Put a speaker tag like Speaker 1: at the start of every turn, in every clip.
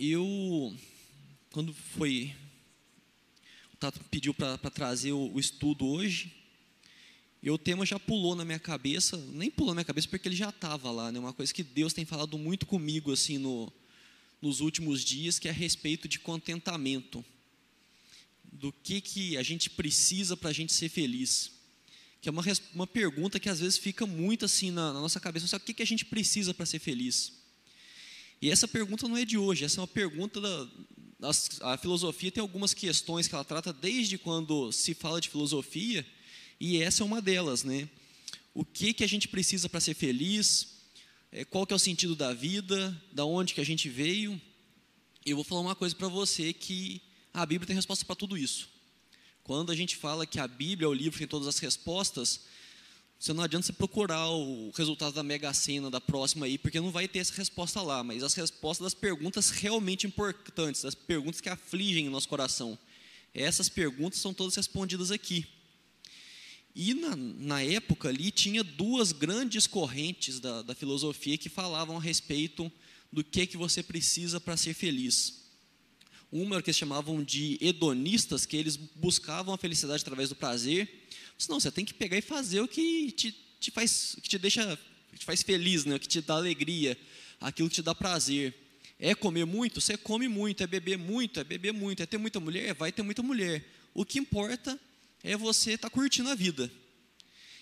Speaker 1: eu, quando foi, o Tato pediu para trazer o, o estudo hoje, e o tema já pulou na minha cabeça, nem pulou na minha cabeça porque ele já estava lá, né? Uma coisa que Deus tem falado muito comigo assim no, nos últimos dias, que é a respeito de contentamento. Do que, que a gente precisa para a gente ser feliz. Que é uma, uma pergunta que às vezes fica muito assim na, na nossa cabeça. O que, que a gente precisa para ser feliz? E essa pergunta não é de hoje, essa é uma pergunta da, a filosofia tem algumas questões que ela trata desde quando se fala de filosofia, e essa é uma delas, né? O que que a gente precisa para ser feliz? É, qual que é o sentido da vida? Da onde que a gente veio? Eu vou falar uma coisa para você que a Bíblia tem resposta para tudo isso. Quando a gente fala que a Bíblia é o livro que tem todas as respostas, você não adianta você procurar o resultado da Mega Sena da próxima aí, porque não vai ter essa resposta lá, mas as respostas das perguntas realmente importantes, das perguntas que afligem o nosso coração. Essas perguntas são todas respondidas aqui. E na, na época ali tinha duas grandes correntes da, da filosofia que falavam a respeito do que, que você precisa para ser feliz. Uma era que eles chamavam de hedonistas, que eles buscavam a felicidade através do prazer. Não, você tem que pegar e fazer o que te, te faz, que te deixa, que te faz feliz, né? que te dá alegria, aquilo que te dá prazer. É comer muito? Você come muito. É beber muito? É beber muito. É ter muita mulher? Vai ter muita mulher. O que importa é você estar tá curtindo a vida.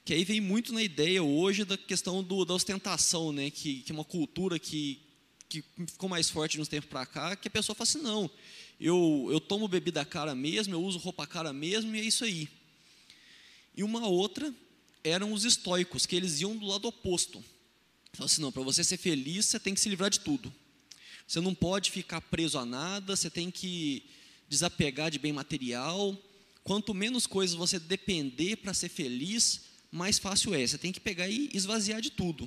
Speaker 1: Que aí vem muito na ideia hoje da questão do, da ostentação, né? que, que é uma cultura que, que ficou mais forte nos tempos para cá, que a pessoa fala assim, não, eu, eu tomo bebida cara mesmo, eu uso roupa cara mesmo, e é isso aí. E uma outra eram os estoicos, que eles iam do lado oposto. Falaram assim, não, para você ser feliz, você tem que se livrar de tudo. Você não pode ficar preso a nada, você tem que desapegar de bem material, Quanto menos coisas você depender para ser feliz, mais fácil é. Você tem que pegar e esvaziar de tudo.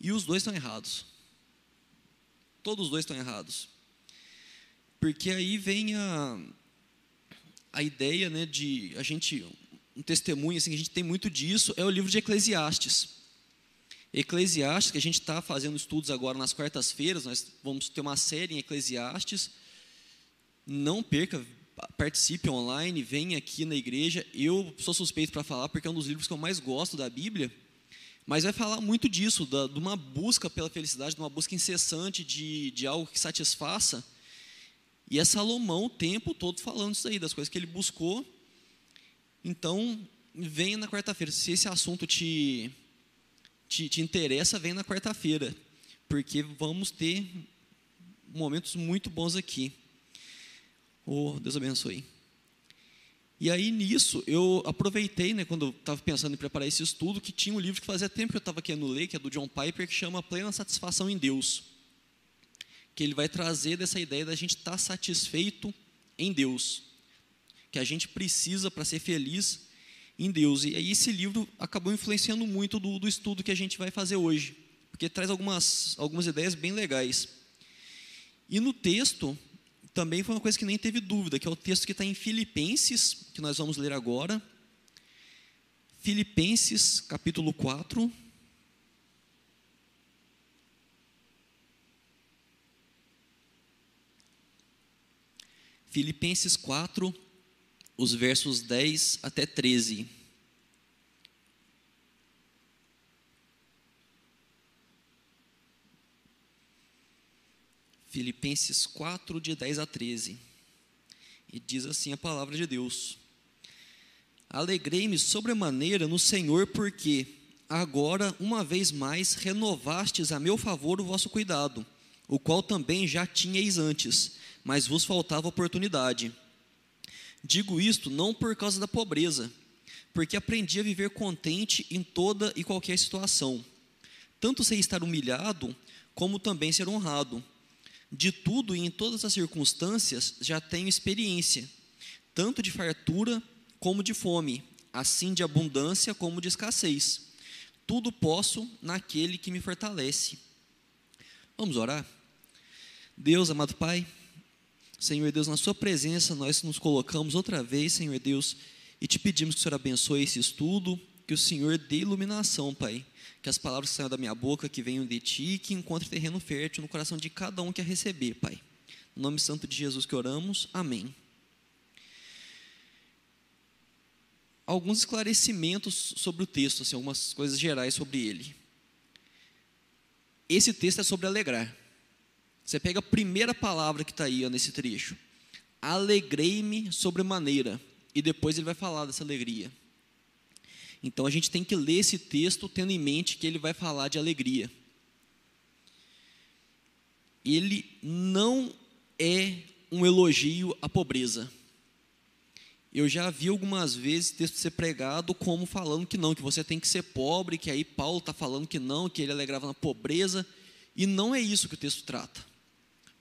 Speaker 1: E os dois estão errados. Todos os dois estão errados. Porque aí vem a, a ideia né, de a gente, um testemunho assim, que a gente tem muito disso, é o livro de Eclesiastes. Eclesiastes, que a gente está fazendo estudos agora nas quartas-feiras, nós vamos ter uma série em Eclesiastes. Não perca, participe online, venha aqui na igreja. Eu sou suspeito para falar porque é um dos livros que eu mais gosto da Bíblia, mas vai falar muito disso, da, de uma busca pela felicidade, de uma busca incessante de, de algo que satisfaça. E é Salomão o tempo todo falando isso aí, das coisas que ele buscou. Então, venha na quarta-feira. Se esse assunto te, te, te interessa, venha na quarta-feira, porque vamos ter momentos muito bons aqui. Oh, Deus abençoe. E aí nisso eu aproveitei, né, quando eu estava pensando em preparar esse estudo, que tinha um livro que fazia tempo que eu estava querendo ler, que é do John Piper, que chama Plena Satisfação em Deus. Que ele vai trazer dessa ideia da gente estar tá satisfeito em Deus. Que a gente precisa para ser feliz em Deus. E aí esse livro acabou influenciando muito do, do estudo que a gente vai fazer hoje. Porque traz algumas, algumas ideias bem legais. E no texto, também foi uma coisa que nem teve dúvida, que é o texto que está em Filipenses, que nós vamos ler agora. Filipenses, capítulo 4. Filipenses 4, os versos 10 até 13. Filipenses 4, de 10 a 13. E diz assim a palavra de Deus: Alegrei-me sobremaneira no Senhor, porque agora, uma vez mais, renovastes a meu favor o vosso cuidado, o qual também já tinhais antes, mas vos faltava oportunidade. Digo isto não por causa da pobreza, porque aprendi a viver contente em toda e qualquer situação. Tanto sei estar humilhado, como também ser honrado de tudo e em todas as circunstâncias já tenho experiência, tanto de fartura como de fome, assim de abundância como de escassez. Tudo posso naquele que me fortalece. Vamos orar? Deus, amado Pai, Senhor Deus, na Sua presença nós nos colocamos outra vez, Senhor Deus, e te pedimos que o Senhor abençoe esse estudo, que o Senhor dê iluminação, Pai. Que as palavras que saiam da minha boca, que venham de Ti, que encontrem terreno fértil no coração de cada um que a receber, Pai. No nome santo de Jesus que oramos. Amém. Alguns esclarecimentos sobre o texto, assim, algumas coisas gerais sobre ele. Esse texto é sobre alegrar. Você pega a primeira palavra que está aí ó, nesse trecho. Alegrei-me sobremaneira. E depois ele vai falar dessa alegria. Então a gente tem que ler esse texto tendo em mente que ele vai falar de alegria. Ele não é um elogio à pobreza. Eu já vi algumas vezes texto ser pregado como falando que não, que você tem que ser pobre, que aí Paulo está falando que não, que ele alegrava na pobreza, e não é isso que o texto trata.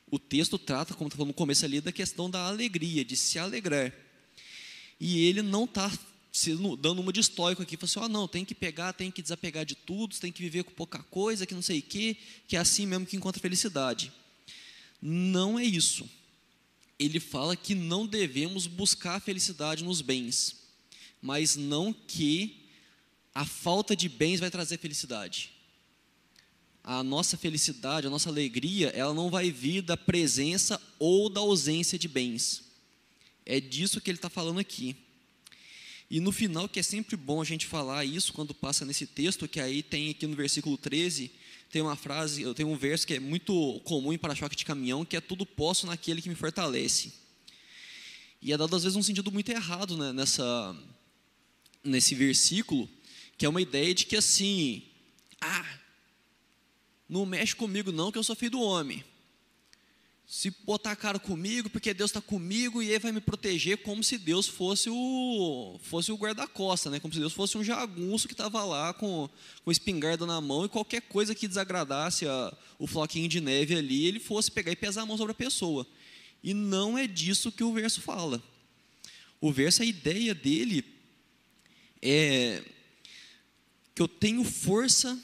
Speaker 1: O texto trata, como está falando no começo ali, da questão da alegria, de se alegrar. E ele não está dando uma de estoico aqui, falando assim, não, tem que pegar, tem que desapegar de tudo, tem que viver com pouca coisa, que não sei o quê, que é assim mesmo que encontra felicidade. Não é isso. Ele fala que não devemos buscar a felicidade nos bens, mas não que a falta de bens vai trazer felicidade a nossa felicidade, a nossa alegria, ela não vai vir da presença ou da ausência de bens. É disso que ele está falando aqui. E no final, que é sempre bom a gente falar isso quando passa nesse texto, que aí tem aqui no versículo 13, tem uma frase, eu tenho um verso que é muito comum em para-choque de caminhão, que é tudo posso naquele que me fortalece. E é dado às vezes um sentido muito errado né, nessa, nesse versículo, que é uma ideia de que assim, ah, não mexe comigo não, que eu sou filho do homem. Se botar a cara comigo, porque Deus está comigo e Ele vai me proteger como se Deus fosse o fosse o guarda-costa, né? como se Deus fosse um jagunço que estava lá com, com espingarda na mão e qualquer coisa que desagradasse a, o floquinho de neve ali, ele fosse pegar e pesar a mão sobre a pessoa. E não é disso que o verso fala. O verso, a ideia dele é que eu tenho força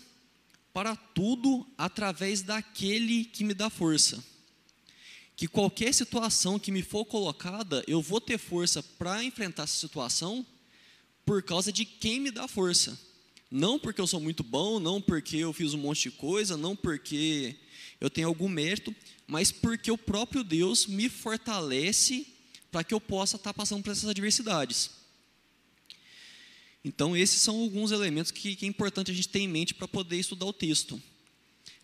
Speaker 1: para tudo através daquele que me dá força. Que qualquer situação que me for colocada, eu vou ter força para enfrentar essa situação por causa de quem me dá força. Não porque eu sou muito bom, não porque eu fiz um monte de coisa, não porque eu tenho algum mérito, mas porque o próprio Deus me fortalece para que eu possa estar passando por essas adversidades. Então, esses são alguns elementos que, que é importante a gente ter em mente para poder estudar o texto.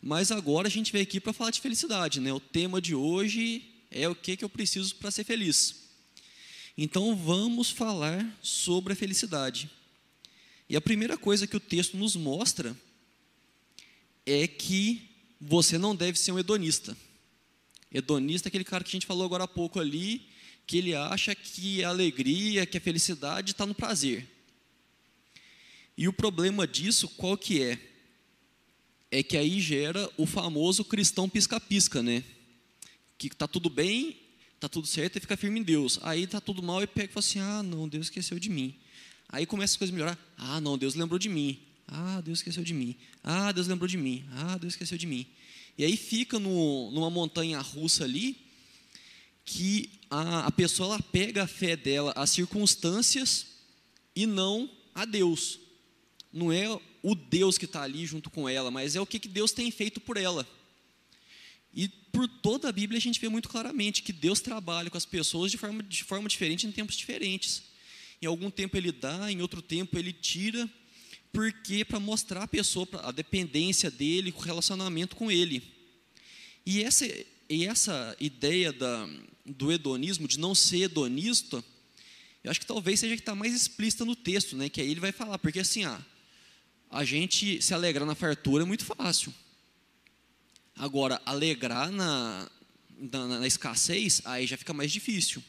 Speaker 1: Mas agora a gente veio aqui para falar de felicidade, né? O tema de hoje é o que, que eu preciso para ser feliz. Então, vamos falar sobre a felicidade. E a primeira coisa que o texto nos mostra é que você não deve ser um hedonista. Hedonista é aquele cara que a gente falou agora há pouco ali, que ele acha que a alegria, que a felicidade está no prazer. E o problema disso, qual que é? É que aí gera o famoso cristão pisca-pisca, né? Que tá tudo bem, tá tudo certo e fica firme em Deus. Aí tá tudo mal e pega e fala assim: ah, não, Deus esqueceu de mim. Aí começa as coisas a melhorar. Ah, não, Deus lembrou de mim. Ah, Deus esqueceu de mim. Ah, Deus lembrou de mim. Ah, Deus esqueceu de mim. E aí fica no, numa montanha russa ali, que a, a pessoa ela pega a fé dela às circunstâncias e não a Deus não é o Deus que está ali junto com ela, mas é o que, que Deus tem feito por ela. E por toda a Bíblia a gente vê muito claramente que Deus trabalha com as pessoas de forma, de forma diferente em tempos diferentes. Em algum tempo ele dá, em outro tempo ele tira, porque para mostrar a pessoa a dependência dele, o relacionamento com ele. E essa, e essa ideia da, do hedonismo, de não ser hedonista, eu acho que talvez seja que está mais explícita no texto, né? Que aí ele vai falar, porque assim, ah, a gente se alegrar na fartura é muito fácil. Agora, alegrar na, na, na, escassez, aí já fica mais difícil.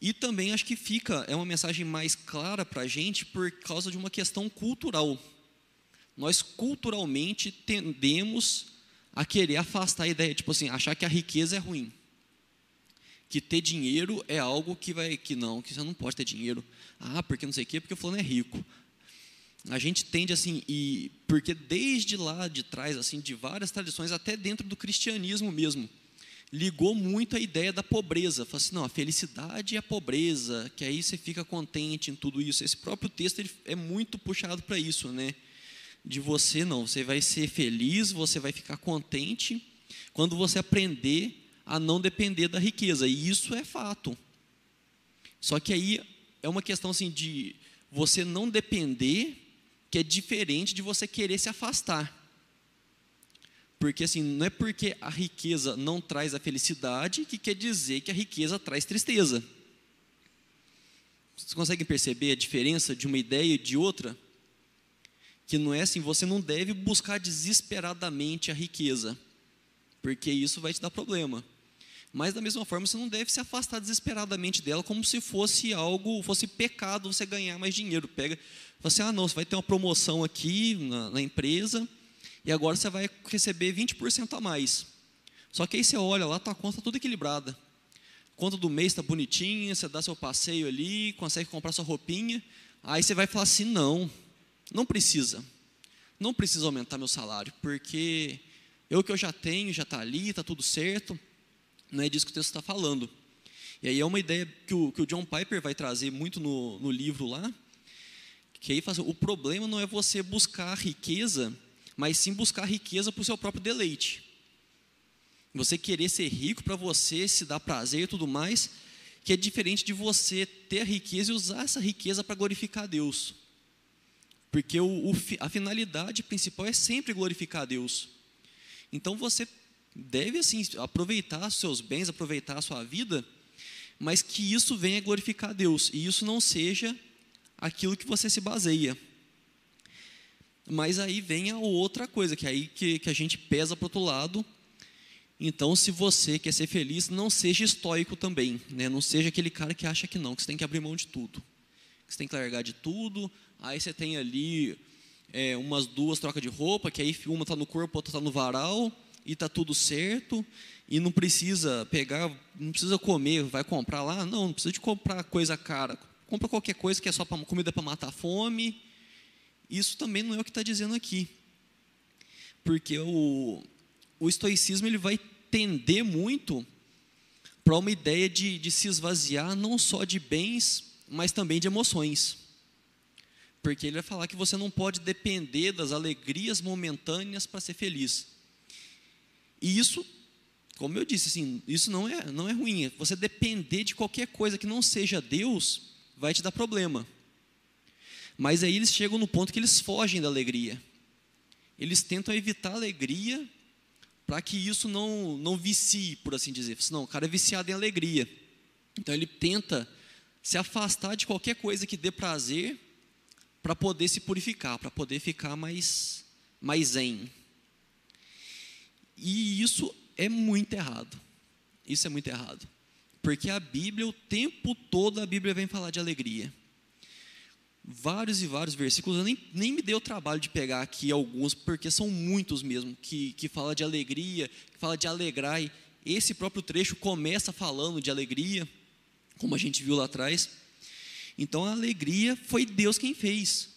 Speaker 1: E também acho que fica, é uma mensagem mais clara para a gente por causa de uma questão cultural. Nós culturalmente tendemos a querer afastar a ideia, tipo assim, achar que a riqueza é ruim. Que ter dinheiro é algo que vai, que não, que você não pode ter dinheiro. Ah, porque não sei o quê, porque o fulano é rico a gente tende assim e porque desde lá de trás assim de várias tradições até dentro do cristianismo mesmo ligou muito a ideia da pobreza. Falou assim, não, a felicidade é a pobreza, que aí você fica contente em tudo isso. Esse próprio texto ele é muito puxado para isso, né? De você não, você vai ser feliz, você vai ficar contente quando você aprender a não depender da riqueza. E isso é fato. Só que aí é uma questão assim de você não depender, que é diferente de você querer se afastar. Porque assim, não é porque a riqueza não traz a felicidade que quer dizer que a riqueza traz tristeza. Vocês conseguem perceber a diferença de uma ideia e de outra? Que não é assim, você não deve buscar desesperadamente a riqueza, porque isso vai te dar problema. Mas da mesma forma, você não deve se afastar desesperadamente dela, como se fosse algo, fosse pecado você ganhar mais dinheiro. Pega, fala assim, ah não, você vai ter uma promoção aqui na, na empresa, e agora você vai receber 20% a mais. Só que aí você olha lá, tua conta tá toda equilibrada. Conta do mês está bonitinha, você dá seu passeio ali, consegue comprar sua roupinha. Aí você vai falar assim: não, não precisa. Não precisa aumentar meu salário, porque eu que eu já tenho, já está ali, está tudo certo. Não é disso que o texto está falando. E aí é uma ideia que o, que o John Piper vai trazer muito no, no livro lá, que aí o problema não é você buscar riqueza mas sim buscar riqueza para o seu próprio deleite. Você querer ser rico para você se dar prazer e tudo mais, que é diferente de você ter a riqueza e usar essa riqueza para glorificar Deus. Porque o, o, a finalidade principal é sempre glorificar Deus. Então você deve assim aproveitar os seus bens, aproveitar a sua vida, mas que isso venha glorificar Deus e isso não seja aquilo que você se baseia. Mas aí vem a outra coisa, que é aí que, que a gente pesa para o outro lado. Então, se você quer ser feliz, não seja estoico também. Né? Não seja aquele cara que acha que não, que você tem que abrir mão de tudo. Que você tem que largar de tudo. Aí você tem ali é, umas duas trocas de roupa, que aí uma está no corpo, outra está no varal, e está tudo certo. E não precisa pegar, não precisa comer, vai comprar lá. Não, não precisa de comprar coisa cara. Compra qualquer coisa que é só pra, comida para matar fome isso também não é o que está dizendo aqui. Porque o, o estoicismo ele vai tender muito para uma ideia de, de se esvaziar não só de bens, mas também de emoções. Porque ele vai falar que você não pode depender das alegrias momentâneas para ser feliz. E isso, como eu disse, assim, isso não é, não é ruim. Você depender de qualquer coisa que não seja Deus, vai te dar problema. Mas aí eles chegam no ponto que eles fogem da alegria. Eles tentam evitar a alegria para que isso não, não vicie, por assim dizer. Não, o cara é viciado em alegria. Então ele tenta se afastar de qualquer coisa que dê prazer para poder se purificar, para poder ficar mais, mais zen. E isso é muito errado. Isso é muito errado. Porque a Bíblia, o tempo todo, a Bíblia vem falar de alegria vários e vários versículos, eu nem, nem me dei o trabalho de pegar aqui alguns, porque são muitos mesmo, que, que fala de alegria, que fala de alegrar, e esse próprio trecho começa falando de alegria, como a gente viu lá atrás. Então a alegria foi Deus quem fez.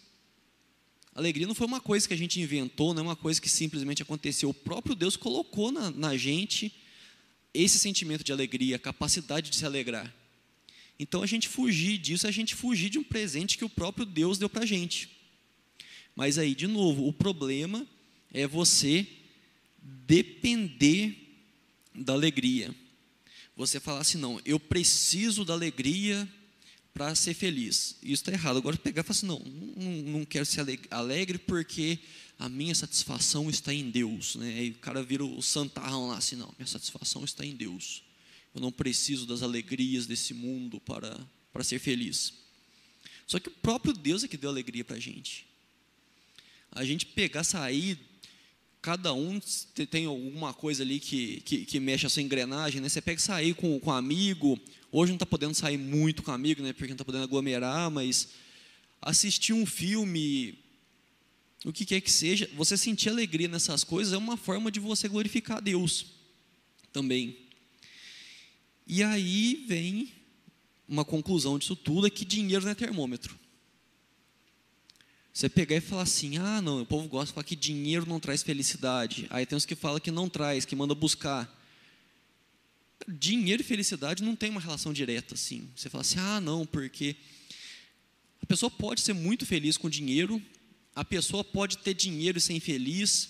Speaker 1: A alegria não foi uma coisa que a gente inventou, não é uma coisa que simplesmente aconteceu. O próprio Deus colocou na, na gente esse sentimento de alegria, a capacidade de se alegrar. Então a gente fugir disso, a gente fugir de um presente que o próprio Deus deu para a gente. Mas aí, de novo, o problema é você depender da alegria. Você falar assim, não, eu preciso da alegria para ser feliz. Isso está errado. Agora pegar e falar assim, não, não, não quero ser alegre porque a minha satisfação está em Deus. Né? Aí o cara vira o santarrão lá assim, não, minha satisfação está em Deus. Eu não preciso das alegrias desse mundo para, para ser feliz. Só que o próprio Deus é que deu alegria para a gente. A gente pegar, sair, cada um tem alguma coisa ali que, que, que mexe a sua engrenagem, né? Você pega e sair com, com um amigo, hoje não está podendo sair muito com amigo, né? Porque não está podendo aglomerar, mas assistir um filme, o que quer que seja, você sentir alegria nessas coisas é uma forma de você glorificar a Deus também. E aí vem uma conclusão disso tudo: é que dinheiro não é termômetro. Você pegar e falar assim: ah, não, o povo gosta de falar que dinheiro não traz felicidade. Aí tem uns que falam que não traz, que manda buscar. Dinheiro e felicidade não tem uma relação direta assim. Você fala assim: "Ah, não, porque a pessoa pode ser muito feliz com dinheiro, a pessoa pode ter dinheiro e ser infeliz,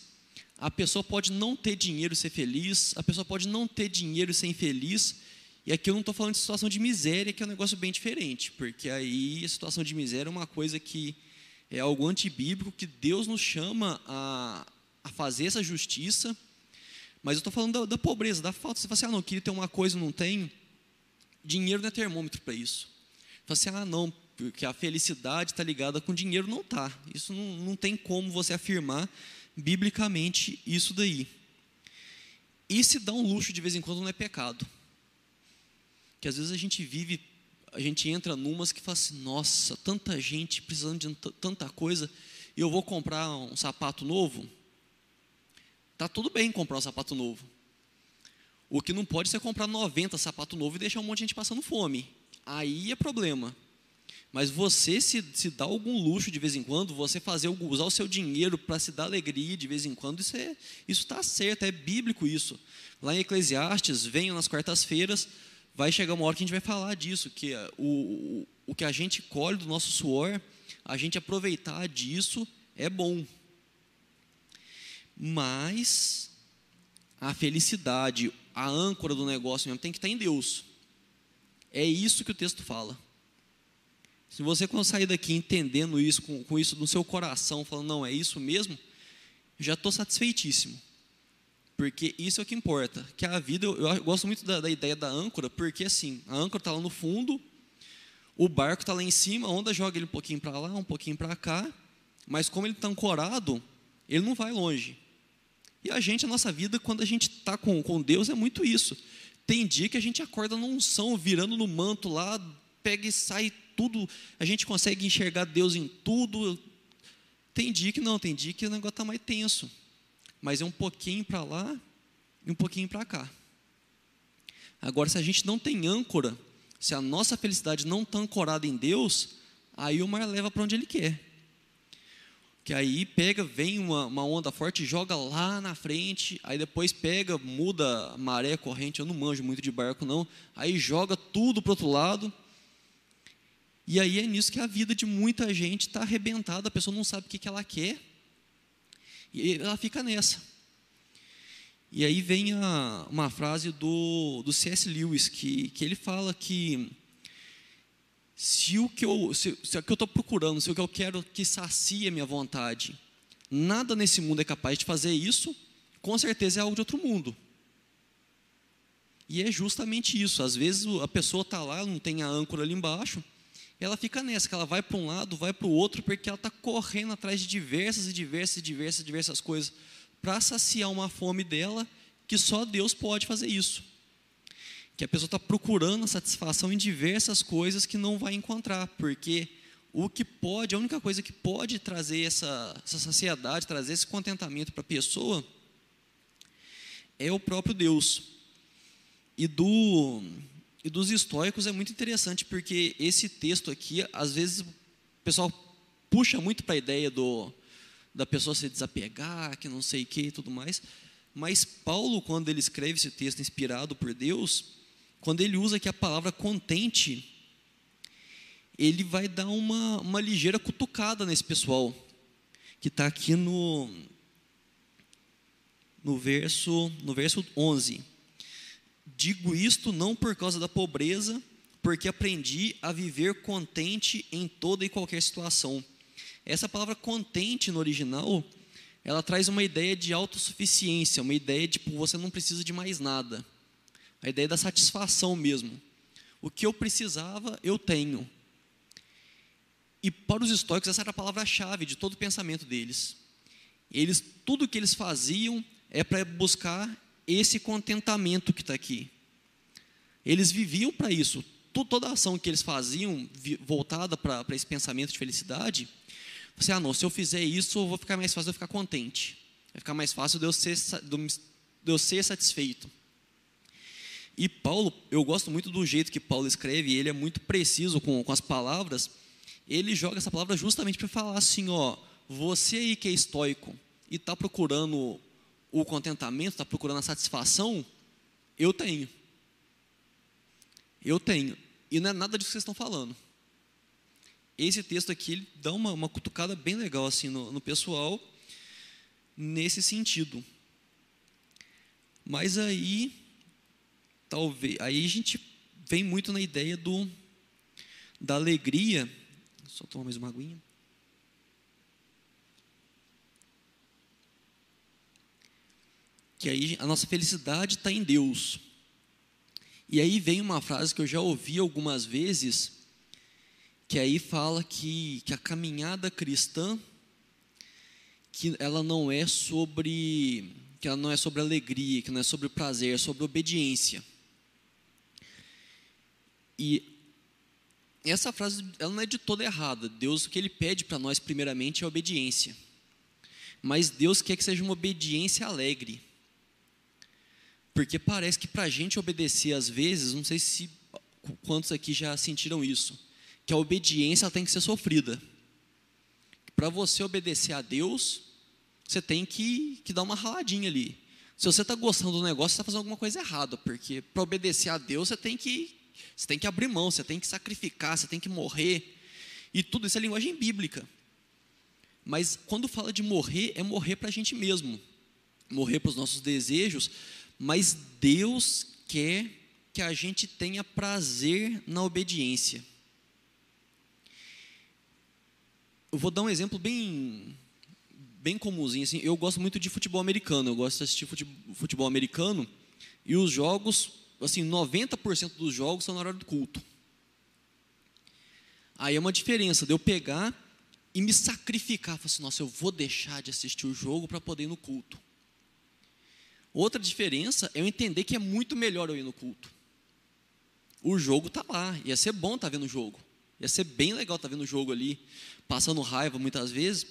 Speaker 1: a pessoa pode não ter dinheiro e ser feliz, a pessoa pode não ter dinheiro e ser infeliz. E aqui eu não estou falando de situação de miséria, que é um negócio bem diferente, porque aí a situação de miséria é uma coisa que é algo antibíblico, que Deus nos chama a, a fazer essa justiça. Mas eu estou falando da, da, pobreza, da falta. Você fala assim, ah, não, queria ter uma coisa, não tenho. Dinheiro não é termômetro para isso. Você fala assim, ah, não, porque a felicidade está ligada com dinheiro. Não está. Isso não, não tem como você afirmar biblicamente isso daí. E se dar um luxo de vez em quando não é pecado. Que às vezes a gente vive, a gente entra numas que fala assim, nossa, tanta gente precisando de tanta coisa, e eu vou comprar um sapato novo. Tá tudo bem comprar um sapato novo. O que não pode ser comprar 90 sapato novo e deixar um monte de gente passando fome. Aí é problema. Mas você se, se dá algum luxo de vez em quando, você fazer usar o seu dinheiro para se dar alegria de vez em quando, isso é, está certo, é bíblico isso. Lá em Eclesiastes, venham nas quartas-feiras, vai chegar uma hora que a gente vai falar disso, que o, o, o que a gente colhe do nosso suor, a gente aproveitar disso é bom. Mas a felicidade, a âncora do negócio mesmo tem que estar em Deus. É isso que o texto fala. Se você conseguir sair daqui entendendo isso, com, com isso no seu coração, falando, não, é isso mesmo, já estou satisfeitíssimo. Porque isso é o que importa. Que a vida, eu, eu gosto muito da, da, ideia da âncora, porque assim, a âncora está lá no fundo, o barco está lá em cima, a onda joga ele um pouquinho para lá, um pouquinho para cá, mas como ele está ancorado, ele não vai longe. E a gente, a nossa vida, quando a gente está com, com Deus, é muito isso. Tem dia que a gente acorda num unção, virando no manto lá, pega e sai tudo, a gente consegue enxergar Deus em tudo. Tem dia que não, tem dia que o negócio está mais tenso. Mas é um pouquinho para lá e um pouquinho para cá. Agora, se a gente não tem âncora, se a nossa felicidade não está ancorada em Deus, aí o mar leva para onde ele quer. Que aí pega, vem uma, uma onda forte, joga lá na frente, aí depois pega, muda a maré, corrente, eu não manjo muito de barco não, aí joga tudo para outro lado, e aí é nisso que a vida de muita gente está arrebentada, a pessoa não sabe o que, que ela quer, e ela fica nessa. E aí vem a, uma frase do, do C.S. Lewis, que, que ele fala que se o que eu se, se o que eu estou procurando, se o que eu quero que sacia minha vontade, nada nesse mundo é capaz de fazer isso, com certeza é algo de outro mundo. E é justamente isso. Às vezes a pessoa está lá, não tem a âncora ali embaixo, ela fica nessa, que ela vai para um lado, vai para o outro, porque ela está correndo atrás de diversas e diversas e diversas, diversas coisas para saciar uma fome dela, que só Deus pode fazer isso. Que a pessoa está procurando satisfação em diversas coisas que não vai encontrar, porque o que pode, a única coisa que pode trazer essa, essa saciedade, trazer esse contentamento para a pessoa, é o próprio Deus. E do e dos estoicos é muito interessante, porque esse texto aqui, às vezes, o pessoal puxa muito para a ideia do, da pessoa se desapegar, que não sei o que e tudo mais. Mas Paulo, quando ele escreve esse texto inspirado por Deus, quando ele usa aqui a palavra contente, ele vai dar uma, uma ligeira cutucada nesse pessoal, que está aqui no, no, verso, no verso 11. Digo isto não por causa da pobreza, porque aprendi a viver contente em toda e qualquer situação. Essa palavra contente no original, ela traz uma ideia de autossuficiência, uma ideia de tipo, você não precisa de mais nada. A ideia da satisfação mesmo. O que eu precisava, eu tenho. E para os estoicos, essa era a palavra-chave de todo o pensamento deles. Eles, tudo que eles faziam é para buscar esse contentamento que está aqui. Eles viviam para isso. Toda a ação que eles faziam voltada para esse pensamento de felicidade, você, ah, não, se eu fizer isso, eu vou ficar mais fácil de eu ficar contente. Vai ficar mais fácil de eu ser, de eu ser satisfeito. E Paulo, eu gosto muito do jeito que Paulo escreve, ele é muito preciso com, com as palavras. Ele joga essa palavra justamente para falar assim: ó, você aí que é estoico e está procurando o contentamento, está procurando a satisfação, eu tenho. Eu tenho. E não é nada disso que vocês estão falando. Esse texto aqui ele dá uma, uma cutucada bem legal assim no, no pessoal, nesse sentido. Mas aí, talvez, aí a gente vem muito na ideia do da alegria. Só tomar mais uma aguinha. Que aí a nossa felicidade está em Deus. E aí vem uma frase que eu já ouvi algumas vezes, que aí fala que, que a caminhada cristã, que ela não é sobre que ela não é sobre alegria, que não é sobre prazer, é sobre obediência. E essa frase ela não é de toda errada. Deus o que ele pede para nós primeiramente é obediência. Mas Deus quer que seja uma obediência alegre. Porque parece que para a gente obedecer às vezes, não sei se quantos aqui já sentiram isso, que a obediência tem que ser sofrida. Para você obedecer a Deus, você tem que, que dar uma raladinha ali. Se você está gostando do negócio, você está fazendo alguma coisa errada, porque para obedecer a Deus, você tem, que, você tem que abrir mão, você tem que sacrificar, você tem que morrer. E tudo isso é linguagem bíblica. Mas quando fala de morrer, é morrer para a gente mesmo, morrer para os nossos desejos, mas Deus quer que a gente tenha prazer na obediência. Eu vou dar um exemplo bem bem comumzinho assim. Eu gosto muito de futebol americano. Eu gosto de assistir futebol americano e os jogos, assim, 90% dos jogos são na hora do culto. Aí é uma diferença de eu pegar e me sacrificar, falar assim, nossa, eu vou deixar de assistir o jogo para poder ir no culto. Outra diferença é eu entender que é muito melhor eu ir no culto. O jogo tá lá, ia ser bom estar tá vendo o jogo. Ia ser bem legal estar tá vendo o jogo ali, passando raiva muitas vezes,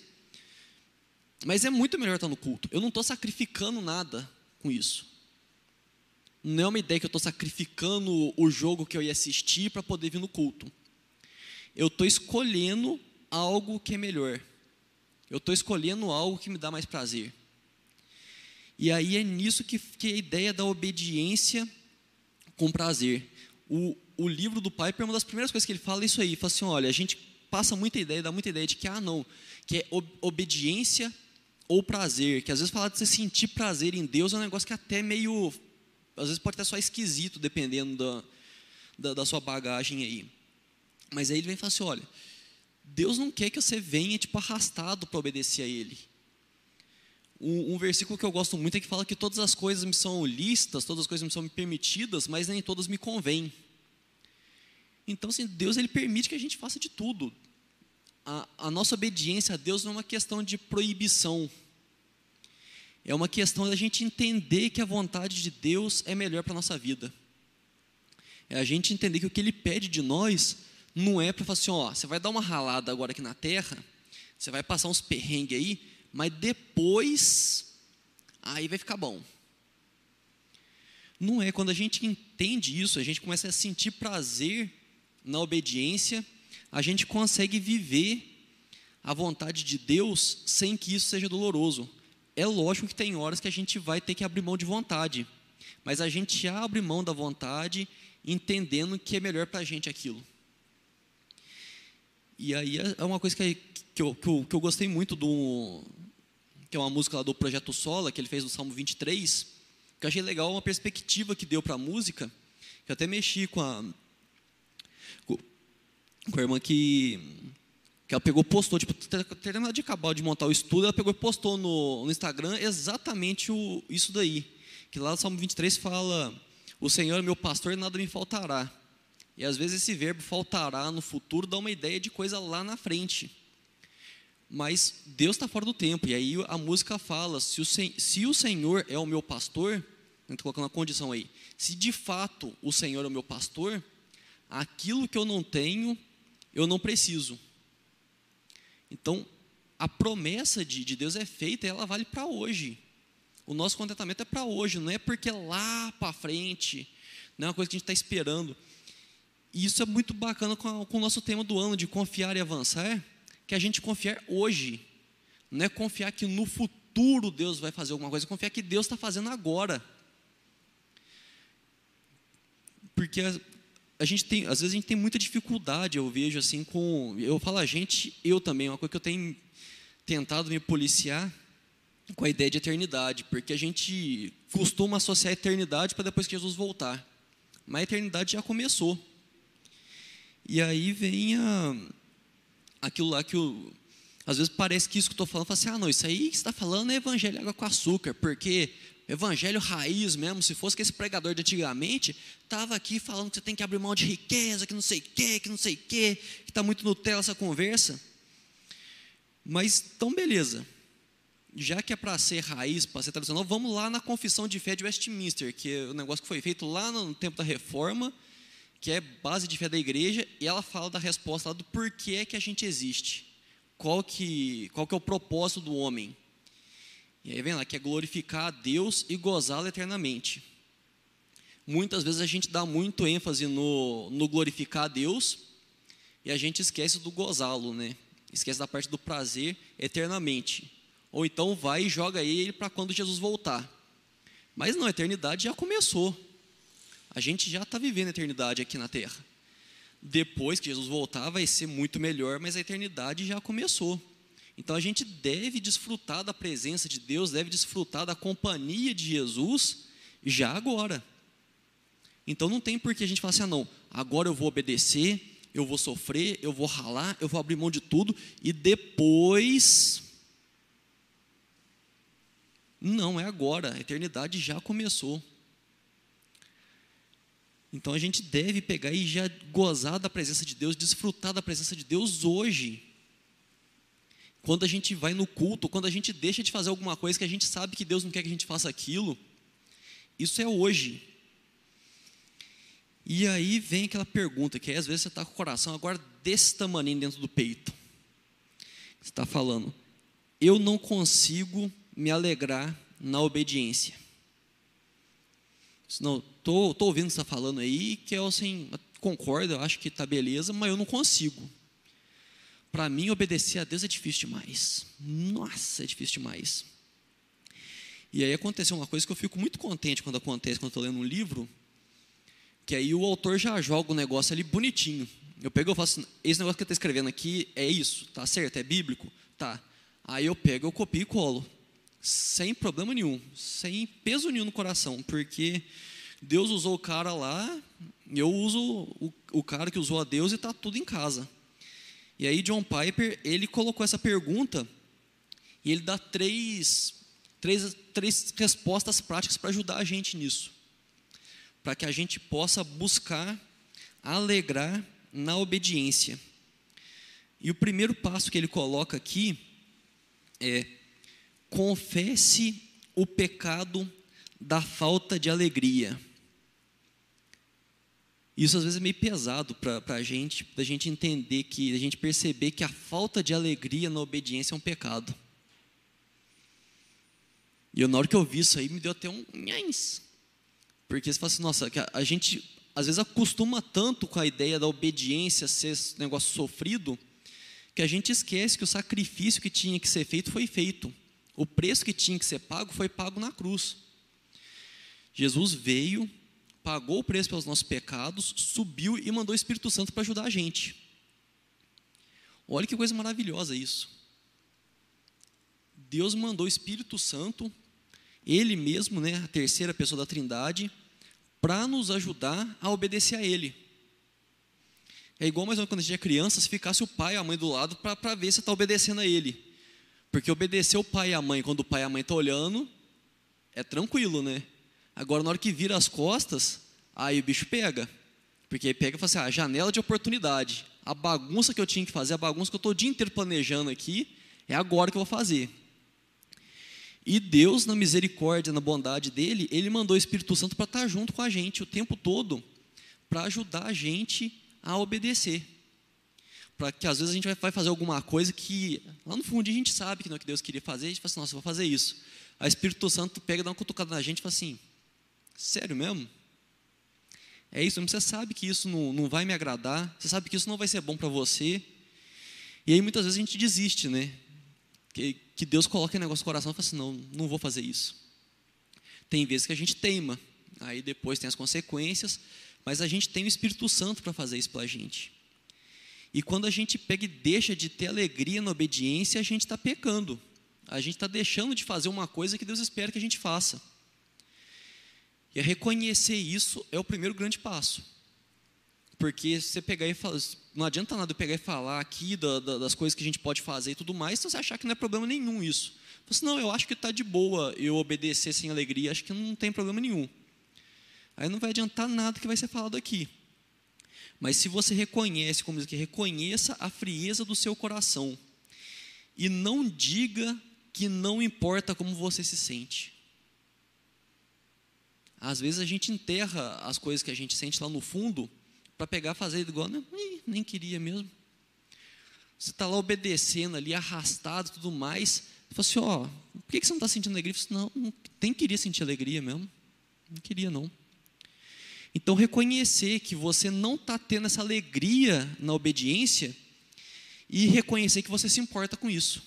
Speaker 1: mas é muito melhor estar no culto. Eu não estou sacrificando nada com isso. Não é uma ideia que eu estou sacrificando o jogo que eu ia assistir para poder vir no culto. Eu estou escolhendo algo que é melhor. Eu estou escolhendo algo que me dá mais prazer. E aí é nisso que, que é a ideia da obediência com prazer. O, o livro do Piper, uma das primeiras coisas que ele fala é isso aí. Ele fala assim: olha, a gente passa muita ideia, dá muita ideia de que, ah, não, que é obediência ou prazer, que às vezes falar de você sentir prazer em Deus é um negócio que até meio, às vezes pode estar só esquisito, dependendo da, da, da sua bagagem aí. Mas aí ele vem e fala assim: olha, Deus não quer que você venha tipo arrastado para obedecer a Ele. Um, um, versículo que eu gosto muito é que fala que todas as coisas me são listas, todas as coisas me são permitidas, mas nem todas me convêm. Então, assim, Deus ele permite que a gente faça de tudo. A, a nossa obediência a Deus não é uma questão de proibição, é uma questão da gente entender que a vontade de Deus é melhor para a nossa vida. É a gente entender que o que Ele pede de nós não é para falar assim, ó, você vai dar uma ralada agora aqui na terra, você vai passar uns perrengues aí, mas depois, aí vai ficar bom. Não é, quando a gente entende isso, a gente começa a sentir prazer na obediência, a gente consegue viver a vontade de Deus sem que isso seja doloroso. É lógico que tem horas que a gente vai ter que abrir mão de vontade, mas a gente abre mão da vontade entendendo que é melhor para a gente aquilo. E aí é uma coisa que, que, eu, que, eu, que eu gostei muito do. Que é uma música lá do Projeto Sola, que ele fez no Salmo 23, que eu achei legal uma perspectiva que deu para a música, que eu até mexi com a, com a irmã que que ela pegou postou, tipo, terminando de acabar de montar o estudo, ela pegou e postou no, no Instagram exatamente o, isso daí. Que lá no Salmo 23 fala: O Senhor é meu pastor e nada me faltará. E às vezes esse verbo faltará no futuro dá uma ideia de coisa lá na frente. Mas Deus está fora do tempo. E aí a música fala: se o, se o Senhor é o meu pastor, estou colocando a condição aí, se de fato o Senhor é o meu pastor, aquilo que eu não tenho, eu não preciso. Então, a promessa de, de Deus é feita e ela vale para hoje. O nosso contentamento é para hoje, não é porque é lá para frente, não é uma coisa que a gente está esperando. E isso é muito bacana com, a, com o nosso tema do ano de confiar e avançar, que a gente confiar hoje, não é confiar que no futuro Deus vai fazer alguma coisa, é confiar que Deus está fazendo agora. Porque a gente tem, às vezes a gente tem muita dificuldade, eu vejo assim com, eu falo a gente, eu também, uma coisa que eu tenho tentado me policiar com a ideia de eternidade, porque a gente costuma associar a eternidade para depois que Jesus voltar. Mas a eternidade já começou. E aí vem a, aquilo lá que às vezes parece que isso que eu estou falando, fala assim, ah, não, isso aí que está falando é evangelho água com açúcar, porque evangelho raiz mesmo, se fosse que esse pregador de antigamente estava aqui falando que você tem que abrir mão de riqueza, que não sei o quê, que não sei o quê, que está muito Nutella essa conversa. Mas, então, beleza. Já que é para ser raiz, para ser tradicional, vamos lá na confissão de fé de Westminster, que é o negócio que foi feito lá no tempo da reforma, que é base de fé da igreja, e ela fala da resposta lá do porquê que a gente existe. Qual que, qual que é o propósito do homem. E aí vem lá, que é glorificar a Deus e gozá-lo eternamente. Muitas vezes a gente dá muito ênfase no, no glorificar a Deus e a gente esquece do gozá-lo, né? Esquece da parte do prazer eternamente. Ou então vai e joga ele para quando Jesus voltar. Mas não, a eternidade já começou. A gente já está vivendo a eternidade aqui na terra. Depois que Jesus voltar, vai ser muito melhor, mas a eternidade já começou. Então a gente deve desfrutar da presença de Deus, deve desfrutar da companhia de Jesus já agora. Então não tem por que a gente falar assim, ah, não, agora eu vou obedecer, eu vou sofrer, eu vou ralar, eu vou abrir mão de tudo e depois. Não, é agora, a eternidade já começou. Então a gente deve pegar e já gozar da presença de Deus, desfrutar da presença de Deus hoje. Quando a gente vai no culto, quando a gente deixa de fazer alguma coisa que a gente sabe que Deus não quer que a gente faça aquilo, isso é hoje. E aí vem aquela pergunta, que aí, às vezes você está com o coração agora desse tamanho dentro do peito. Você está falando, eu não consigo me alegrar na obediência. Não, estou ouvindo você falando aí, que eu assim, concordo, eu acho que está beleza, mas eu não consigo. Para mim, obedecer a Deus é difícil demais. Nossa, é difícil demais. E aí aconteceu uma coisa que eu fico muito contente quando acontece, quando estou lendo um livro, que aí o autor já joga o negócio ali bonitinho. Eu pego e faço assim, esse negócio que está escrevendo aqui é isso, tá certo? É bíblico? Tá. Aí eu pego, eu copio e colo. Sem problema nenhum, sem peso nenhum no coração, porque Deus usou o cara lá, eu uso o, o cara que usou a Deus e está tudo em casa. E aí John Piper, ele colocou essa pergunta e ele dá três, três, três respostas práticas para ajudar a gente nisso para que a gente possa buscar alegrar na obediência. E o primeiro passo que ele coloca aqui é: confesse o pecado da falta de alegria. Isso às vezes é meio pesado para a gente, para a gente entender que, a gente perceber que a falta de alegria na obediência é um pecado. E eu, na hora que eu vi isso aí, me deu até um nhãs. Porque você fala assim, nossa, a gente às vezes acostuma tanto com a ideia da obediência ser esse negócio sofrido, que a gente esquece que o sacrifício que tinha que ser feito foi feito. O preço que tinha que ser pago foi pago na cruz. Jesus veio, pagou o preço pelos nossos pecados, subiu e mandou o Espírito Santo para ajudar a gente. Olha que coisa maravilhosa isso. Deus mandou o Espírito Santo, Ele mesmo, né, a terceira pessoa da Trindade, para nos ajudar a obedecer a Ele. É igual mais ou menos quando a gente é criança, se ficasse o pai e a mãe do lado para ver se está obedecendo a Ele. Porque obedecer o pai e a mãe quando o pai e a mãe estão tá olhando, é tranquilo, né? Agora, na hora que vira as costas, aí o bicho pega. Porque aí pega e fala assim: ah, janela de oportunidade. A bagunça que eu tinha que fazer, a bagunça que eu estou o dia inteiro planejando aqui, é agora que eu vou fazer. E Deus, na misericórdia, na bondade dele, ele mandou o Espírito Santo para estar junto com a gente o tempo todo, para ajudar a gente a obedecer. Para que às vezes a gente vai fazer alguma coisa que lá no fundo a gente sabe que não é o que Deus queria fazer, a gente fala assim, nossa, eu vou fazer isso. Aí o Espírito Santo pega, dá uma cutucada na gente e fala assim, sério mesmo? É isso, você sabe que isso não, não vai me agradar, você sabe que isso não vai ser bom para você. E aí muitas vezes a gente desiste, né? que, que Deus coloca em negócio no coração e fala assim: não, não vou fazer isso. Tem vezes que a gente teima, aí depois tem as consequências, mas a gente tem o Espírito Santo para fazer isso pela gente. E quando a gente pega e deixa de ter alegria na obediência, a gente está pecando. A gente está deixando de fazer uma coisa que Deus espera que a gente faça. E reconhecer isso é o primeiro grande passo. Porque se você pegar e falar, não adianta nada eu pegar e falar aqui da, da, das coisas que a gente pode fazer e tudo mais, se você achar que não é problema nenhum isso. Você, não, eu acho que está de boa eu obedecer sem alegria, acho que não tem problema nenhum. Aí não vai adiantar nada que vai ser falado aqui. Mas se você reconhece, como diz aqui, reconheça a frieza do seu coração e não diga que não importa como você se sente. Às vezes a gente enterra as coisas que a gente sente lá no fundo para pegar fazer igual, nem, nem queria mesmo. Você está lá obedecendo ali, arrastado tudo mais. Fala assim, ó, por que você não está sentindo alegria? Falo, não, não, nem queria sentir alegria mesmo. Não queria não. Então, reconhecer que você não está tendo essa alegria na obediência e reconhecer que você se importa com isso.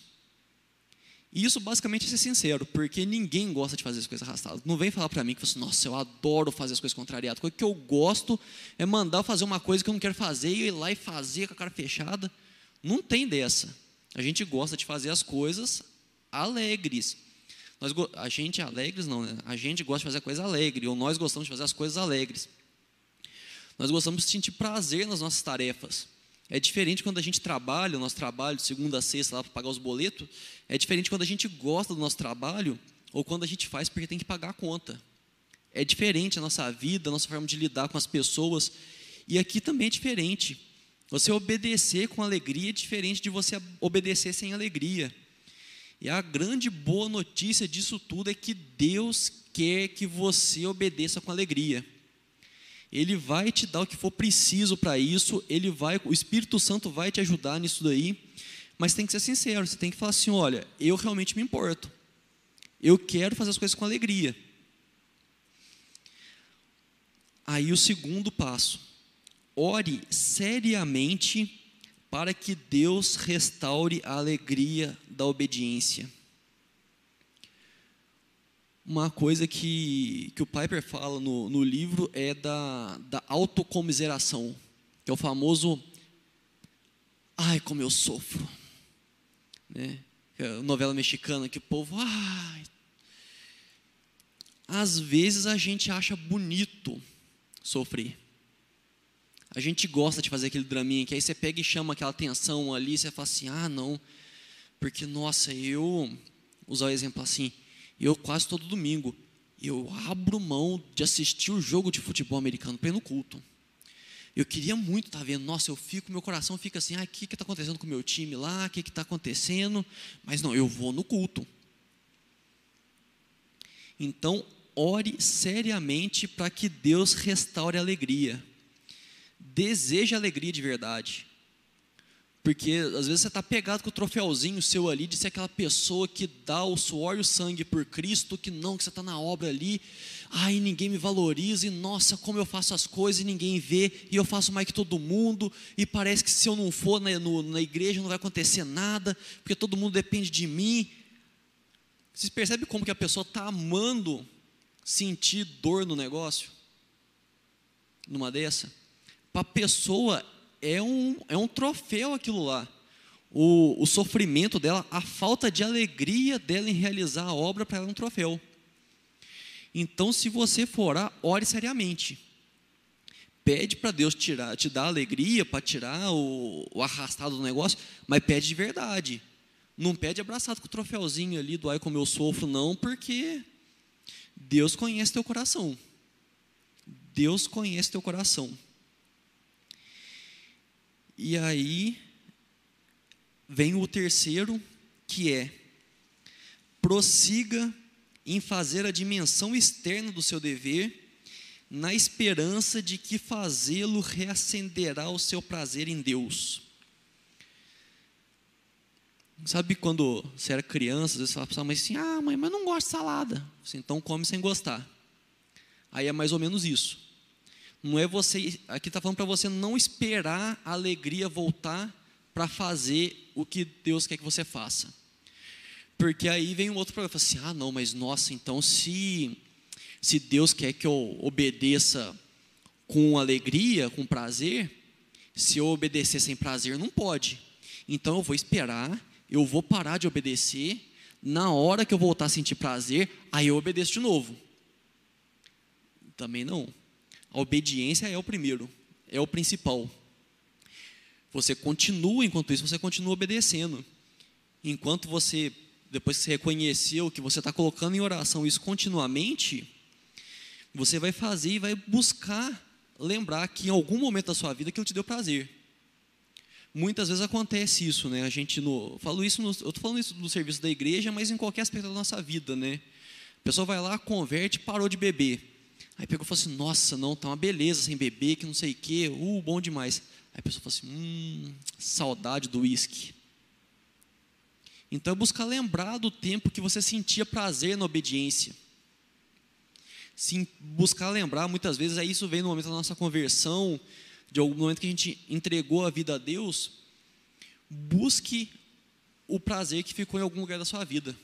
Speaker 1: E isso basicamente é ser sincero, porque ninguém gosta de fazer as coisas arrastadas. Não vem falar para mim que você, nossa, eu adoro fazer as coisas contrariadas. O que eu gosto é mandar fazer uma coisa que eu não quero fazer e ir lá e fazer com a cara fechada. Não tem dessa. A gente gosta de fazer as coisas alegres. Nós, a gente alegres não, né? A gente gosta de fazer a coisa alegre, ou nós gostamos de fazer as coisas alegres. Nós gostamos de sentir prazer nas nossas tarefas. É diferente quando a gente trabalha, o nosso trabalho segunda a sexta lá para pagar os boletos, é diferente quando a gente gosta do nosso trabalho ou quando a gente faz porque tem que pagar a conta. É diferente a nossa vida, a nossa forma de lidar com as pessoas. E aqui também é diferente. Você obedecer com alegria é diferente de você obedecer sem alegria. E a grande boa notícia disso tudo é que Deus quer que você obedeça com alegria. Ele vai te dar o que for preciso para isso, ele vai, o Espírito Santo vai te ajudar nisso daí, mas tem que ser sincero, você tem que falar assim, olha, eu realmente me importo. Eu quero fazer as coisas com alegria. Aí o segundo passo, ore seriamente para que Deus restaure a alegria da obediência. Uma coisa que, que o Piper fala no, no livro é da, da autocomiseração, que é o famoso ai, como eu sofro. Né? É novela mexicana que o povo, ai. Às vezes a gente acha bonito sofrer. A gente gosta de fazer aquele draminha que aí você pega e chama aquela atenção ali, você fala assim: ah, não, porque nossa, eu, usar o exemplo assim, eu quase todo domingo, eu abro mão de assistir o jogo de futebol americano para ir no culto. Eu queria muito estar tá vendo, nossa, eu fico, meu coração fica assim, ah, o que está acontecendo com o meu time lá, o que está acontecendo? Mas não, eu vou no culto. Então, ore seriamente para que Deus restaure a alegria deseja alegria de verdade. Porque às vezes você está pegado com o troféuzinho seu ali de ser aquela pessoa que dá o suor e o sangue por Cristo, que não, que você está na obra ali, ai, ninguém me valoriza, e nossa, como eu faço as coisas e ninguém vê, e eu faço mais que todo mundo, e parece que se eu não for na, no, na igreja não vai acontecer nada, porque todo mundo depende de mim. Vocês percebem como que a pessoa está amando sentir dor no negócio? Numa dessa? para a pessoa é um, é um troféu aquilo lá. O, o sofrimento dela, a falta de alegria dela em realizar a obra, para ela é um troféu. Então, se você for orar, ore seriamente. Pede para Deus tirar, te dar alegria, para tirar o, o, arrastado do negócio, mas pede de verdade. Não pede abraçado com o troféuzinho ali do ai como eu sofro, não, porque Deus conhece teu coração. Deus conhece teu coração. E aí vem o terceiro, que é prossiga em fazer a dimensão externa do seu dever, na esperança de que fazê-lo reacenderá o seu prazer em Deus. Sabe quando você era criança, às vezes você fala mas assim, ah, mãe, mas eu não gosto de salada. Assim, então come sem gostar. Aí é mais ou menos isso. Não é você, aqui está falando para você não esperar a alegria voltar para fazer o que Deus quer que você faça. Porque aí vem um outro problema, assim, ah não, mas nossa, então se, se Deus quer que eu obedeça com alegria, com prazer, se eu obedecer sem prazer, não pode. Então eu vou esperar, eu vou parar de obedecer, na hora que eu voltar a sentir prazer, aí eu obedeço de novo. Também não. A obediência é o primeiro, é o principal. Você continua, enquanto isso, você continua obedecendo. Enquanto você, depois que você reconheceu que você está colocando em oração isso continuamente, você vai fazer e vai buscar lembrar que em algum momento da sua vida aquilo te deu prazer. Muitas vezes acontece isso, né? A gente no, falo isso, no, eu estou falando isso no serviço da igreja, mas em qualquer aspecto da nossa vida, né? A pessoa vai lá, converte, parou de beber. Aí pegou e falou assim: Nossa, não, tá uma beleza sem beber, que não sei o quê, uh, bom demais. Aí a pessoa falou assim: Hum, saudade do uísque. Então é buscar lembrar do tempo que você sentia prazer na obediência sim, buscar lembrar, muitas vezes, aí isso vem no momento da nossa conversão, de algum momento que a gente entregou a vida a Deus, busque o prazer que ficou em algum lugar da sua vida.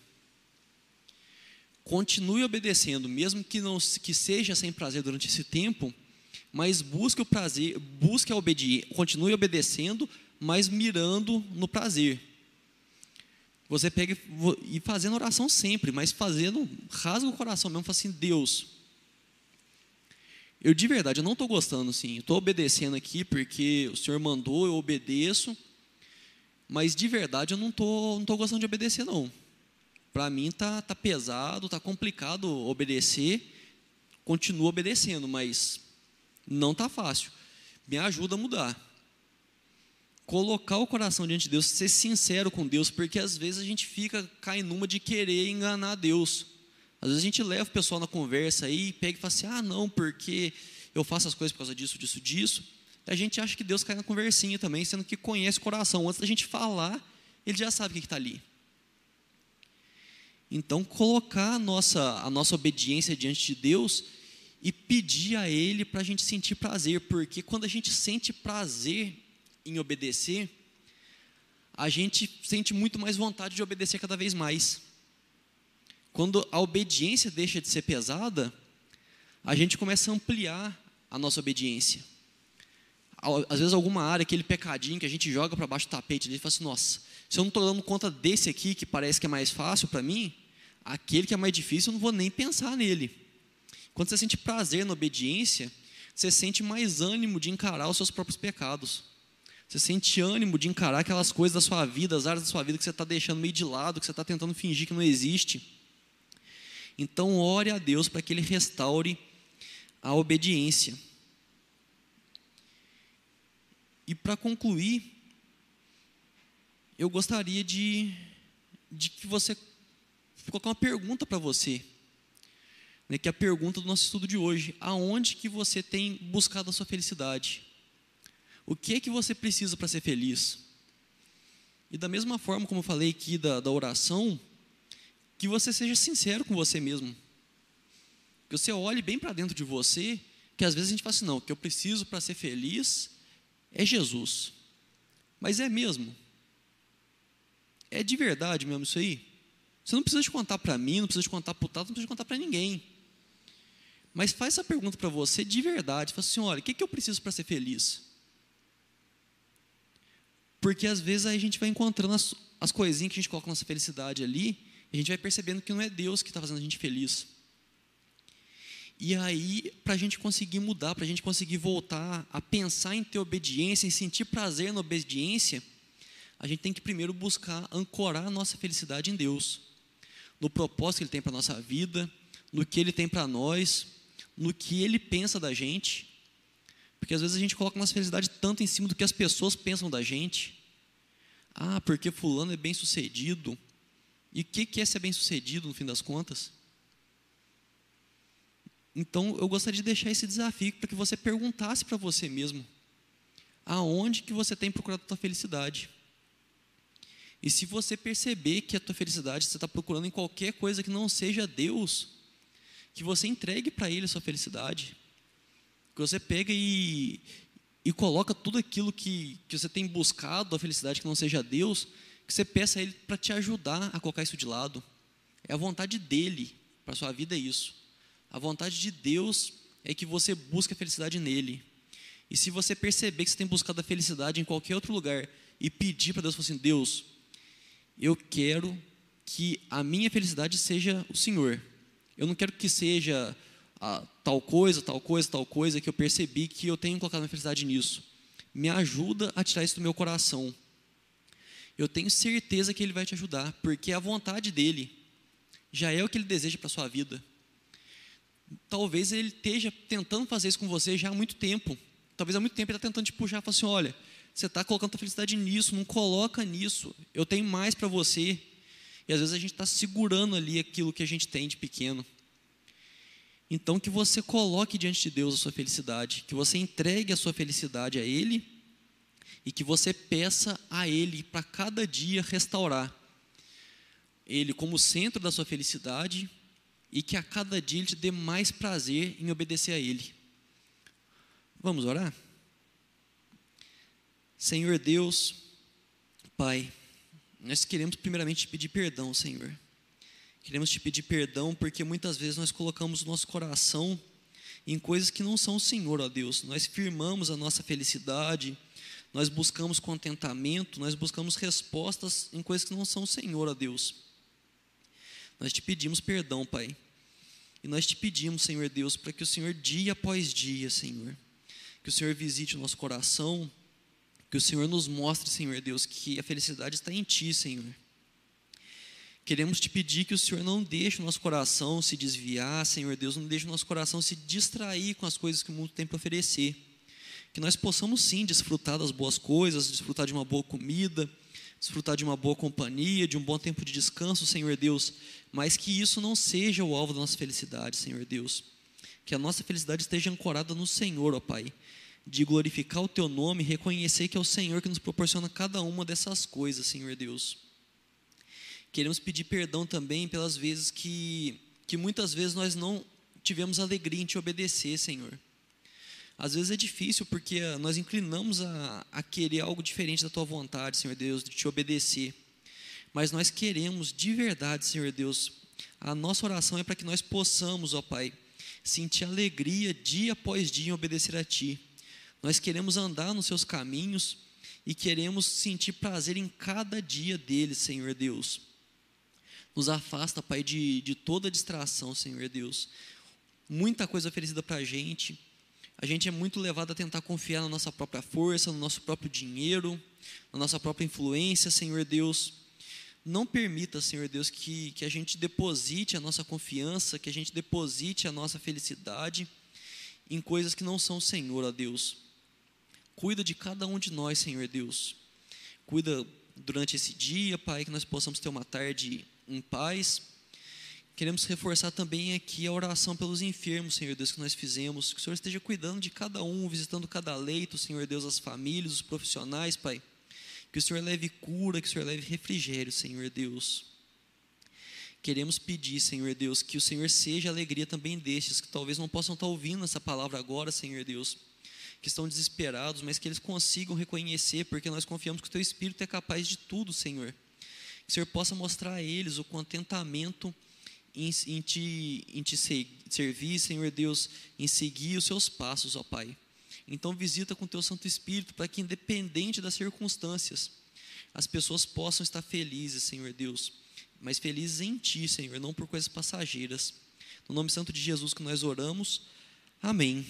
Speaker 1: Continue obedecendo, mesmo que não que seja sem prazer durante esse tempo, mas busque o prazer, busque a obediência, continue obedecendo, mas mirando no prazer. Você pega e fazendo oração sempre, mas fazendo, rasga o coração mesmo, fala assim, Deus, eu de verdade, eu não estou gostando, sim. Estou obedecendo aqui porque o Senhor mandou, eu obedeço. Mas de verdade eu não estou não tô gostando de obedecer, não. Para mim tá, tá pesado, tá complicado obedecer. Continuo obedecendo, mas não tá fácil. Me ajuda a mudar. Colocar o coração diante de Deus, ser sincero com Deus, porque às vezes a gente fica cai numa de querer enganar Deus. Às vezes a gente leva o pessoal na conversa aí e pega e fala assim: ah, não, porque eu faço as coisas por causa disso, disso, disso. A gente acha que Deus cai na conversinha também, sendo que conhece o coração. Antes da gente falar, ele já sabe o que está ali. Então, colocar a nossa, a nossa obediência diante de Deus e pedir a Ele para a gente sentir prazer, porque quando a gente sente prazer em obedecer, a gente sente muito mais vontade de obedecer cada vez mais. Quando a obediência deixa de ser pesada, a gente começa a ampliar a nossa obediência. Às vezes, alguma área, aquele pecadinho que a gente joga para baixo do tapete, a gente fala assim: nossa, se eu não estou dando conta desse aqui, que parece que é mais fácil para mim, aquele que é mais difícil, eu não vou nem pensar nele. Quando você sente prazer na obediência, você sente mais ânimo de encarar os seus próprios pecados. Você sente ânimo de encarar aquelas coisas da sua vida, as áreas da sua vida que você está deixando meio de lado, que você está tentando fingir que não existe. Então, ore a Deus para que Ele restaure a obediência. E para concluir, eu gostaria de, de que você colocar uma pergunta para você, né, que é a pergunta do nosso estudo de hoje: aonde que você tem buscado a sua felicidade? O que é que você precisa para ser feliz? E da mesma forma como eu falei aqui da, da oração, que você seja sincero com você mesmo. Que você olhe bem para dentro de você, que às vezes a gente fala assim, não, o que eu preciso para ser feliz é Jesus. Mas é mesmo? É de verdade mesmo isso aí? Você não precisa de contar para mim, não precisa de contar para o Tato, não precisa de contar para ninguém. Mas faz essa pergunta para você de verdade. Fala assim, olha, o que, que eu preciso para ser feliz? Porque às vezes a gente vai encontrando as, as coisinhas que a gente coloca nossa felicidade ali, e a gente vai percebendo que não é Deus que está fazendo a gente feliz. E aí, para a gente conseguir mudar, para a gente conseguir voltar a pensar em ter obediência, em sentir prazer na obediência, a gente tem que primeiro buscar ancorar a nossa felicidade em Deus, no propósito que Ele tem para a nossa vida, no que Ele tem para nós, no que Ele pensa da gente. Porque às vezes a gente coloca nossa felicidade tanto em cima do que as pessoas pensam da gente. Ah, porque Fulano é bem sucedido, e o que é ser bem-sucedido no fim das contas? Então, eu gostaria de deixar esse desafio para que você perguntasse para você mesmo: aonde que você tem procurado a tua felicidade? E se você perceber que a tua felicidade você está procurando em qualquer coisa que não seja Deus, que você entregue para Ele a sua felicidade. Que você pega e, e coloca tudo aquilo que, que você tem buscado, a felicidade que não seja Deus, que você peça a Ele para te ajudar a colocar isso de lado. É a vontade dele para a sua vida é isso. A vontade de Deus é que você busque a felicidade nele. E se você perceber que você tem buscado a felicidade em qualquer outro lugar e pedir para Deus, assim, Deus, eu quero que a minha felicidade seja o Senhor. Eu não quero que seja ah, tal coisa, tal coisa, tal coisa, que eu percebi que eu tenho colocado minha felicidade nisso. Me ajuda a tirar isso do meu coração. Eu tenho certeza que Ele vai te ajudar, porque a vontade dEle já é o que Ele deseja para a sua vida. Talvez Ele esteja tentando fazer isso com você já há muito tempo, talvez há muito tempo ele está tentando te puxar, falar assim, olha, você está colocando a felicidade nisso, não coloca nisso, eu tenho mais para você. E às vezes a gente está segurando ali aquilo que a gente tem de pequeno. Então que você coloque diante de Deus a sua felicidade, que você entregue a sua felicidade a Ele e que você peça a Ele para cada dia restaurar Ele como centro da sua felicidade e que a cada dia Ele te dê mais prazer em obedecer a Ele. Vamos orar? Senhor Deus, Pai, nós queremos primeiramente te pedir perdão, Senhor. Queremos te pedir perdão porque muitas vezes nós colocamos o nosso coração em coisas que não são o Senhor, ó Deus. Nós firmamos a nossa felicidade, nós buscamos contentamento, nós buscamos respostas em coisas que não são o Senhor, ó Deus. Nós te pedimos perdão, Pai. E nós te pedimos, Senhor Deus, para que o Senhor, dia após dia, Senhor, que o Senhor visite o nosso coração, que o Senhor nos mostre, Senhor Deus, que a felicidade está em Ti, Senhor. Queremos te pedir que o Senhor não deixe o nosso coração se desviar, Senhor Deus, não deixe o nosso coração se distrair com as coisas que o mundo tem para oferecer. Que nós possamos sim desfrutar das boas coisas, desfrutar de uma boa comida, desfrutar de uma boa companhia, de um bom tempo de descanso, Senhor Deus, mas que isso não seja o alvo da nossa felicidade, Senhor Deus. Que a nossa felicidade esteja ancorada no Senhor, ó Pai de glorificar o teu nome, reconhecer que é o Senhor que nos proporciona cada uma dessas coisas, Senhor Deus. Queremos pedir perdão também pelas vezes que, que muitas vezes nós não tivemos alegria em te obedecer, Senhor. Às vezes é difícil porque nós inclinamos a, a querer algo diferente da tua vontade, Senhor Deus, de te obedecer. Mas nós queremos de verdade, Senhor Deus, a nossa oração é para que nós possamos, ó Pai, sentir alegria dia após dia em obedecer a Ti nós queremos andar nos seus caminhos e queremos sentir prazer em cada dia dele, Senhor Deus. Nos afasta, Pai, de, de toda distração, Senhor Deus. Muita coisa oferecida para a gente. A gente é muito levado a tentar confiar na nossa própria força, no nosso próprio dinheiro, na nossa própria influência, Senhor Deus. Não permita, Senhor Deus, que, que a gente deposite a nossa confiança, que a gente deposite a nossa felicidade em coisas que não são Senhor, ó Deus. Cuida de cada um de nós, Senhor Deus. Cuida durante esse dia, Pai, que nós possamos ter uma tarde em paz. Queremos reforçar também aqui a oração pelos enfermos, Senhor Deus, que nós fizemos. Que o Senhor esteja cuidando de cada um, visitando cada leito, Senhor Deus, as famílias, os profissionais, Pai. Que o Senhor leve cura, que o Senhor leve refrigério, Senhor Deus. Queremos pedir, Senhor Deus, que o Senhor seja a alegria também destes que talvez não possam estar ouvindo essa palavra agora, Senhor Deus que estão desesperados, mas que eles consigam reconhecer, porque nós confiamos que o Teu Espírito é capaz de tudo, Senhor. Que o Senhor possa mostrar a eles o contentamento em, em, te, em te servir, Senhor Deus, em seguir os Seus passos, ó Pai. Então, visita com o Teu Santo Espírito, para que, independente das circunstâncias, as pessoas possam estar felizes, Senhor Deus, mas felizes em Ti, Senhor, não por coisas passageiras. No nome santo de Jesus que nós oramos. Amém.